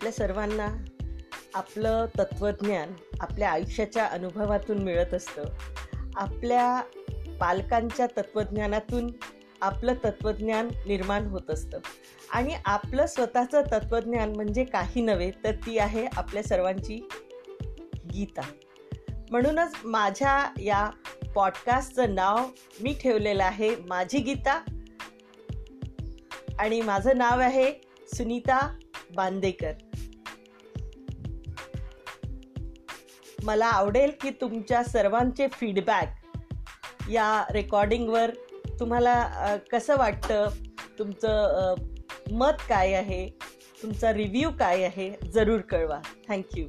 आपल्या सर्वांना आपलं तत्त्वज्ञान आपल्या आयुष्याच्या अनुभवातून मिळत असतं. आपल्या पालकांच्या तत्त्वज्ञानातून आपलं तत्त्वज्ञान निर्माण होत असतं. आणि आपलं स्वतःचं तत्त्वज्ञान म्हणजे काही नव्हे तर ती आहे आपल्या सर्वांची गीता. म्हणूनच माझ्या या पॉडकास्टचं नाव मी ठेवलेलं आहे माझी गीता. आणि माझं नाव आहे सुनीता बांदेकर. मला आवडेल की तुमच्या सर्वांचे फीडबॅक या रेकॉर्डिंगवर तुम्हाला कसं वाटतं? तुमचं मत काय आहे? तुमचा रिव्ह्यू काय आहे? जरूर कळवा. थँक्यू